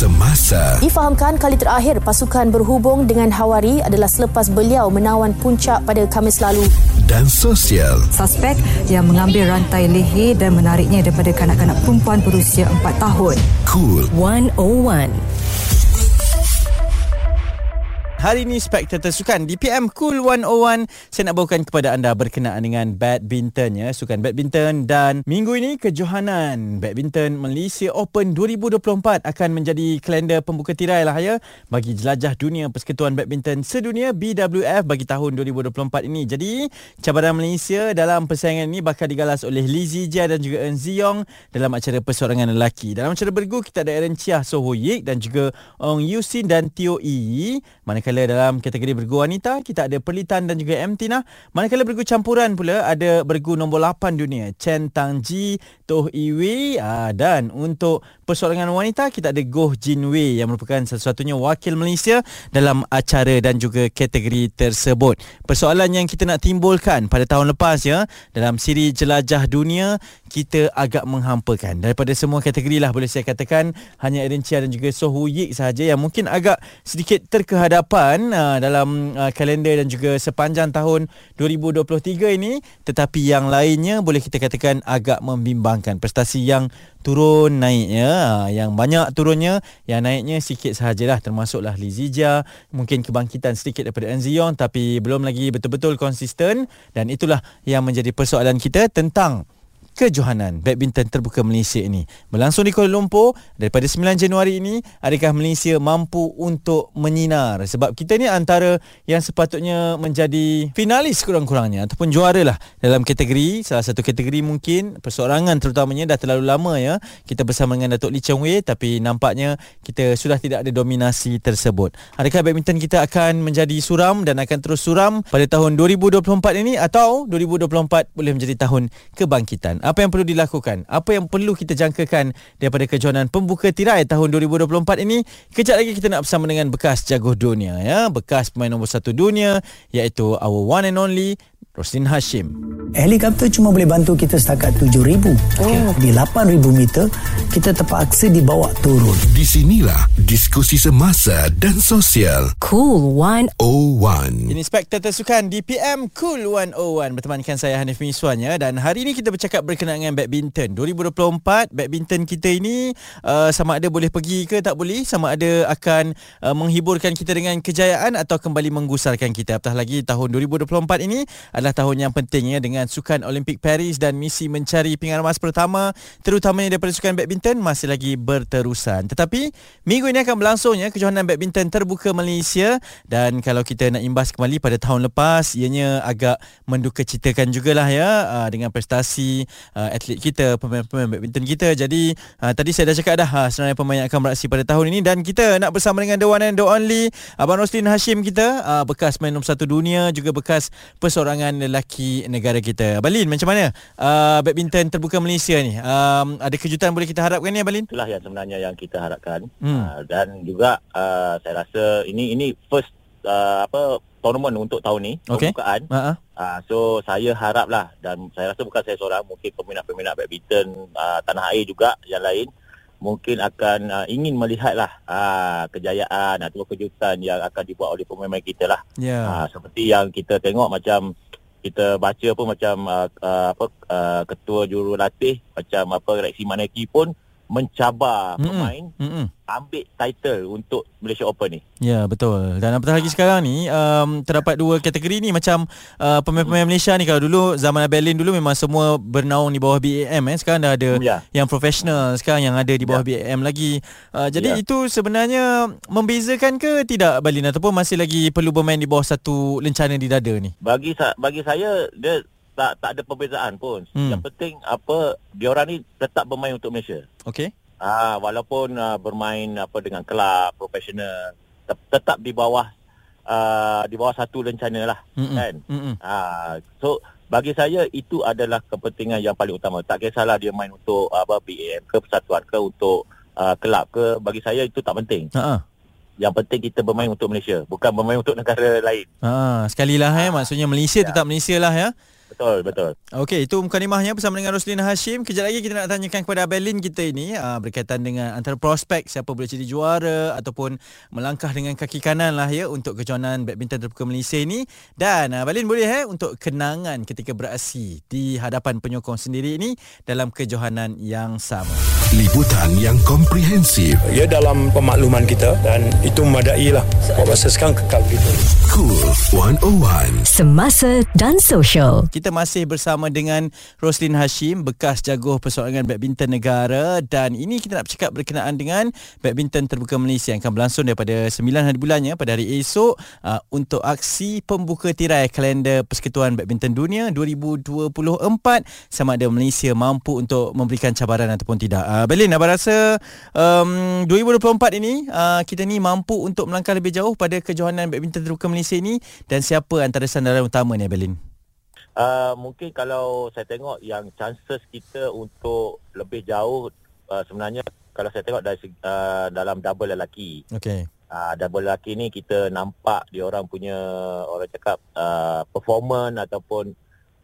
Semasa Difahamkan kali terakhir pasukan berhubung dengan Hawari adalah selepas beliau menawan puncak pada Khamis lalu. dan sosial Suspek yang mengambil rantai leher dan menariknya daripada kanak-kanak perempuan berusia 4 tahun. Cool 101. Hari ini Spectator Sukan di PM Cool 101 Saya nak bawakan kepada anda berkenaan dengan badminton ya Sukan badminton dan minggu ini kejohanan. Badminton Malaysia Open 2024 akan menjadi kalender pembuka tirai lah ya. Bagi jelajah dunia Persekutuan Badminton Sedunia BWF bagi tahun 2024 ini. Jadi cabaran Malaysia dalam persaingan ini bakal digalas oleh Lee Zijia dan juga Eun Ziyong Dalam acara persorangan lelaki. Dalam acara bergu kita ada Aaron Chia So Ho Yik dan juga Ong Yusin dan Teo Yi. Manakala dalam kategori bergu wanita kita ada Perlitan dan juga M Tina. Manakala bergu campuran pula ada bergu nombor 8 dunia Chen Tang Ji, Toh Iwi ah, dan untuk persoalangan wanita kita ada Goh Jin Wei yang merupakan satu-satunya wakil Malaysia dalam acara dan juga kategori tersebut. Persoalan yang kita nak timbulkan pada tahun lepas ya dalam siri jelajah dunia kita agak menghampakan daripada semua kategori lah boleh saya katakan. Hanya Aaron Chia dan juga Soh Yik sahaja yang mungkin agak sedikit terkehadapan uh, dalam uh, kalender dan juga sepanjang tahun 2023 ini. Tetapi yang lainnya boleh kita katakan agak membimbangkan. Prestasi yang turun naiknya uh, yang banyak turunnya yang naiknya sikit sahajalah. Termasuklah Lizija mungkin kebangkitan sedikit daripada Enzion tapi belum lagi betul-betul konsisten. Dan itulah yang menjadi persoalan kita tentang kejohanan badminton terbuka Malaysia ini. Berlangsung di Kuala Lumpur daripada 9 Januari ini adakah Malaysia mampu untuk menyinar? Sebab kita ni antara yang sepatutnya menjadi finalis kurang-kurangnya ataupun juara lah dalam kategori salah satu kategori mungkin persorangan terutamanya dah terlalu lama ya kita bersama dengan Datuk Lee Chong Wei tapi nampaknya kita sudah tidak ada dominasi tersebut. Adakah badminton kita akan menjadi suram dan akan terus suram pada tahun 2024 ini atau 2024 boleh menjadi tahun kebangkitan apa yang perlu dilakukan? Apa yang perlu kita jangkakan daripada kejohanan pembuka tirai tahun 2024 ini? Kejap lagi kita nak bersama dengan bekas jago dunia ya, bekas pemain nombor satu dunia iaitu our one and only Roslin Hashim. Helikopter cuma boleh bantu kita setakat 7,000. Oh. Di 8,000 meter, kita terpaksa dibawa turun. Di sinilah diskusi semasa dan sosial Cool 101. 01 Ini Spectator Sukan di PM Cool 101 bertemankan saya Hanif Miswan ya dan hari ini kita bercakap berkenaan dengan badminton 2024 badminton kita ini uh, sama ada boleh pergi ke tak boleh sama ada akan uh, menghiburkan kita dengan kejayaan atau kembali menggusarkan kita apatah lagi tahun 2024 ini adalah tahun yang penting ya dengan Sukan Olimpik Paris dan misi mencari pinggan emas pertama terutamanya daripada sukan badminton masih lagi berterusan. Tetapi minggu ini akan berlangsungnya kejohanan badminton terbuka Malaysia dan kalau kita nak imbas kembali pada tahun lepas ianya agak mendukacitakan jugalah ya uh, dengan prestasi uh, atlet kita pemain-pemain badminton kita. Jadi uh, tadi saya dah cakap dah sebenarnya pemain yang akan beraksi pada tahun ini dan kita nak bersama dengan the one and the only Abang Roslin Hashim kita bekas main nombor satu dunia juga bekas persorangan lelaki negara kita. Abang Lin macam mana? Uh, badminton terbuka Malaysia ni. Um, ada kejutan boleh kita harapkan ni Abang Lin itulah yang sebenarnya yang kita harapkan. Hmm. uh, dan juga uh, saya rasa ini ini first uh, apa tournament untuk tahun ni pembukaan. Uh-huh. uh, so saya haraplah dan saya rasa bukan saya seorang mungkin peminat-peminat badminton uh, tanah air juga yang lain mungkin akan uh, ingin melihatlah uh, kejayaan atau kejutan yang akan dibuat oleh pemain-pemain kita lah. Ya. Uh, seperti yang kita tengok macam kita baca pun macam uh, uh, apa uh, ketua jurulatih macam apa Rexy Maneki pun mencabar Mm-mm. pemain Mm-mm. ambil title untuk Malaysia Open ni. Ya betul Dan apatah lagi sekarang ni um, Terdapat dua kategori ni Macam uh, pemain-pemain Malaysia ni Kalau dulu zaman Abelin dulu Memang semua bernaung di bawah BAM eh. Sekarang dah ada Ya. yang profesional Sekarang yang ada di bawah BAM lagi uh, Jadi Ya. itu sebenarnya Membezakan ke tidak Balin Ataupun masih lagi perlu bermain di bawah satu lencana di dada ni Bagi sa- bagi saya dia tak tak ada perbezaan pun. Hmm. Yang penting apa diorang ni tetap bermain untuk Malaysia. Okay Ah walaupun uh, bermain apa dengan kelab profesional te- tetap di bawah uh, di bawah satu lencana lah Mm-mm. kan. Mm-mm. Ah, so bagi saya itu adalah kepentingan yang paling utama. Tak kisahlah dia main untuk apa BAM ke persatuan ke untuk uh, kelab ke bagi saya itu tak penting. Ha-ha. Yang penting kita bermain untuk Malaysia, bukan bermain untuk negara lain. Ha, sekali lah eh maksudnya Malaysia Ya. tetap Malaysia lah ya. Betul, betul. Okey, itu mukadimahnya bersama dengan Roslina Hashim. Kejap lagi kita nak tanyakan kepada Abelin kita ini uh, berkaitan dengan antara prospek siapa boleh jadi juara ataupun melangkah dengan kaki kanan lah ya untuk kejohanan badminton terbuka Malaysia ini. Dan uh, Abelin boleh eh untuk kenangan ketika beraksi di hadapan penyokong sendiri ini dalam kejohanan yang sama. Liputan yang komprehensif. Ya dalam pemakluman kita dan itu memadai lah. Buat masa sekarang kekal begitu. Cool 101. Semasa dan Social. Kita masih bersama dengan Roslin Hashim, bekas jago persoalangan badminton negara dan ini kita nak bercakap berkenaan dengan badminton terbuka Malaysia yang akan berlangsung daripada 9 hari bulannya pada hari esok uh, untuk aksi pembuka tirai kalender Persekutuan Badminton Dunia 2024 sama ada Malaysia mampu untuk memberikan cabaran ataupun tidak. Uh, Berlin, apa rasa um, 2024 ini uh, kita ni mampu untuk melangkah lebih jauh pada kejohanan badminton terbuka Malaysia ini dan siapa antara sandaran utama ni Berlin? Uh, mungkin kalau saya tengok yang chances kita untuk lebih jauh uh, sebenarnya kalau saya tengok dari uh, dalam double lelaki. Okey. Uh, double lelaki ni kita nampak dia orang punya orang cakap uh, performance ataupun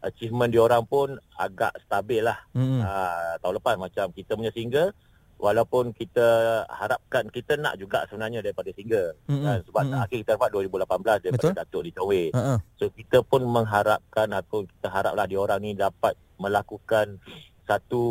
achievement dia orang pun agak stabil lah. Hmm. Uh, tahun lepas macam kita punya single walaupun kita harapkan kita nak juga sebenarnya daripada single Mm-mm. kan sebab Mm-mm. akhir kita dapat 2018 daripada Betul. Datuk Lee Chong Wei. Uh-uh. So kita pun mengharapkan atau kita haraplah dia orang ni dapat melakukan satu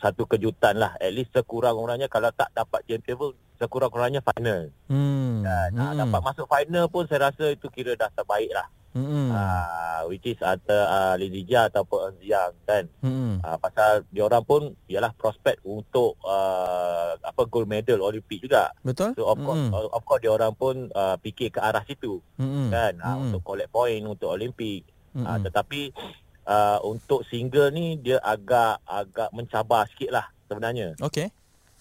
satu kejutan lah. At least sekurang-kurangnya kalau tak dapat champion pun sekurang-kurangnya final. Hmm. Dan hmm. dapat masuk final pun saya rasa itu kira dah terbaik lah. Hmm. Uh, which is antara uh, Lidija ataupun Ziang kan. Hmm. Uh, pasal dia orang pun ialah prospek untuk uh, apa gold medal Olimpik juga. Betul? So of course Mm-mm. of course dia orang pun uh, fikir ke arah situ Hmm. kan uh, Mm-mm. untuk collect point untuk Olimpik. Uh, Mm-mm. tetapi uh, untuk single ni dia agak agak mencabar sikit lah sebenarnya. Okey.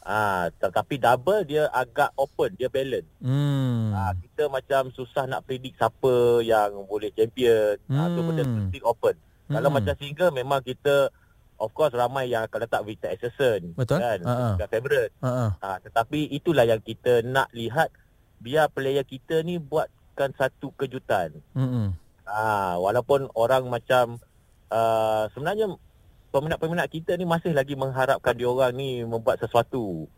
Ah, tetapi double dia agak open, dia balance. Hmm. Ah, kita macam susah nak predict siapa yang boleh champion. Ah, tu Hmm. benda still open. Kalau Hmm. macam single memang kita of course ramai yang akan letak Victor Axelsen Betul. kan, Ha, ha. uh favorite. Ha-ha. Ah, tetapi itulah yang kita nak lihat biar player kita ni buatkan satu kejutan. Hmm. Ah, walaupun orang macam uh, sebenarnya peminat-peminat kita ni masih lagi mengharapkan diorang ni membuat sesuatu.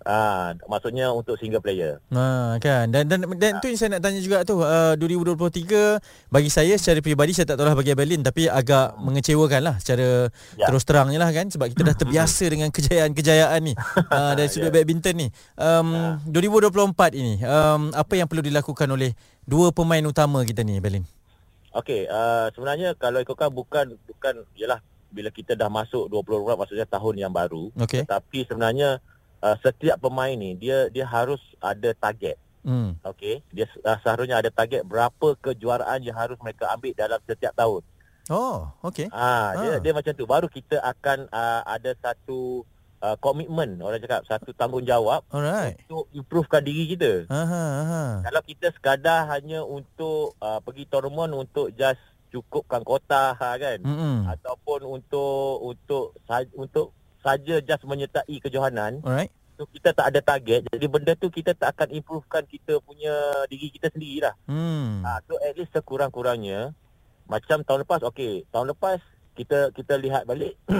Ah, maksudnya untuk single player. Ha kan dan dan dan tu yang saya nak tanya juga tu uh, 2023 bagi saya secara peribadi saya tak tahulah bagi Berlin tapi agak mengecewakan lah secara Ya. terus terangnya lah kan sebab kita dah terbiasa dengan kejayaan-kejayaan ni uh, dari sudut badminton ni. Um, 2024 ini um, apa yang perlu dilakukan oleh dua pemain utama kita ni Berlin? Okey, uh, sebenarnya kalau ikutkan bukan bukan ialah bila kita dah masuk 20 maksudnya tahun yang baru. Okey. Tapi sebenarnya uh, setiap pemain ni dia dia harus ada target. Hmm. Okey, dia uh, seharusnya ada target berapa kejuaraan yang harus mereka ambil dalam setiap tahun. Oh, okey. Ah, dia Ah. dia macam tu. Baru kita akan uh, ada satu uh, komitmen orang cakap satu tanggungjawab Alright. untuk improvekan diri kita. Aha, aha. Kalau kita sekadar hanya untuk uh, pergi tournament untuk just cukupkan kota ha, kan Hmm. ataupun untuk untuk untuk saja just menyertai kejohanan Alright. so kita tak ada target jadi benda tu kita tak akan improvekan kita punya diri kita sendiri lah Hmm. ha, so at least sekurang-kurangnya macam tahun lepas okey tahun lepas kita kita lihat balik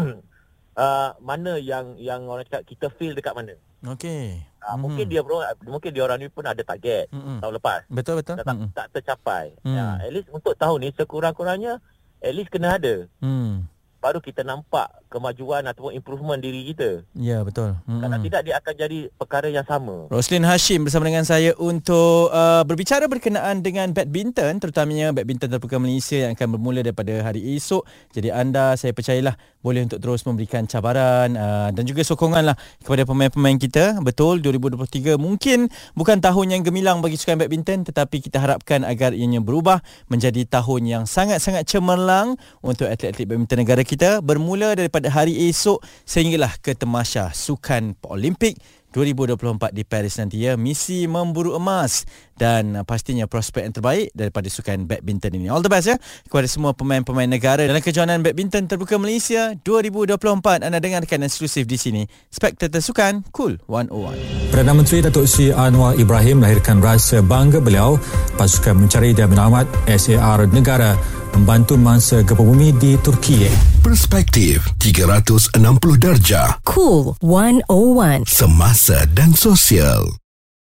uh, mana yang yang orang cakap kita feel dekat mana Okey. ha, Mhm. mungkin dia bro mungkin dia orang ni pun ada target Hmm. tahun lepas Betul betul. tak, tak, Hmm. tak tercapai. Hmm. Ya, at least untuk tahun ni sekurang-kurangnya at least kena ada. Hmm. Baru kita nampak kemajuan ataupun improvement diri kita. Ya betul. Hmm. Kalau tidak dia akan jadi perkara yang sama. Roslin Hashim bersama dengan saya untuk uh, berbicara berkenaan dengan badminton terutamanya badminton terbuka Malaysia yang akan bermula daripada hari esok. Jadi anda saya percayalah boleh untuk terus memberikan cabaran uh, dan juga sokongan lah kepada pemain-pemain kita. Betul 2023 mungkin bukan tahun yang gemilang bagi sukan badminton tetapi kita harapkan agar ianya berubah menjadi tahun yang sangat-sangat cemerlang untuk atlet-atlet badminton negara kita bermula daripada hari esok sehinggalah ke temasya Sukan Olimpik 2024 di Paris nanti. Ya misi memburu emas dan uh, pastinya prospek yang terbaik daripada sukan badminton ini. All the best ya kepada semua pemain-pemain negara dalam kejohanan badminton terbuka Malaysia 2024 anda dengarkan eksklusif di sini Spectator Sukan Cool 101 Perdana Menteri Datuk Seri Anwar Ibrahim melahirkan rasa bangga beliau pasukan mencari dan menyelamat SAR negara membantu mangsa gempa bumi di Turki. Perspektif 360 darjah Cool 101. semasa dan sosial.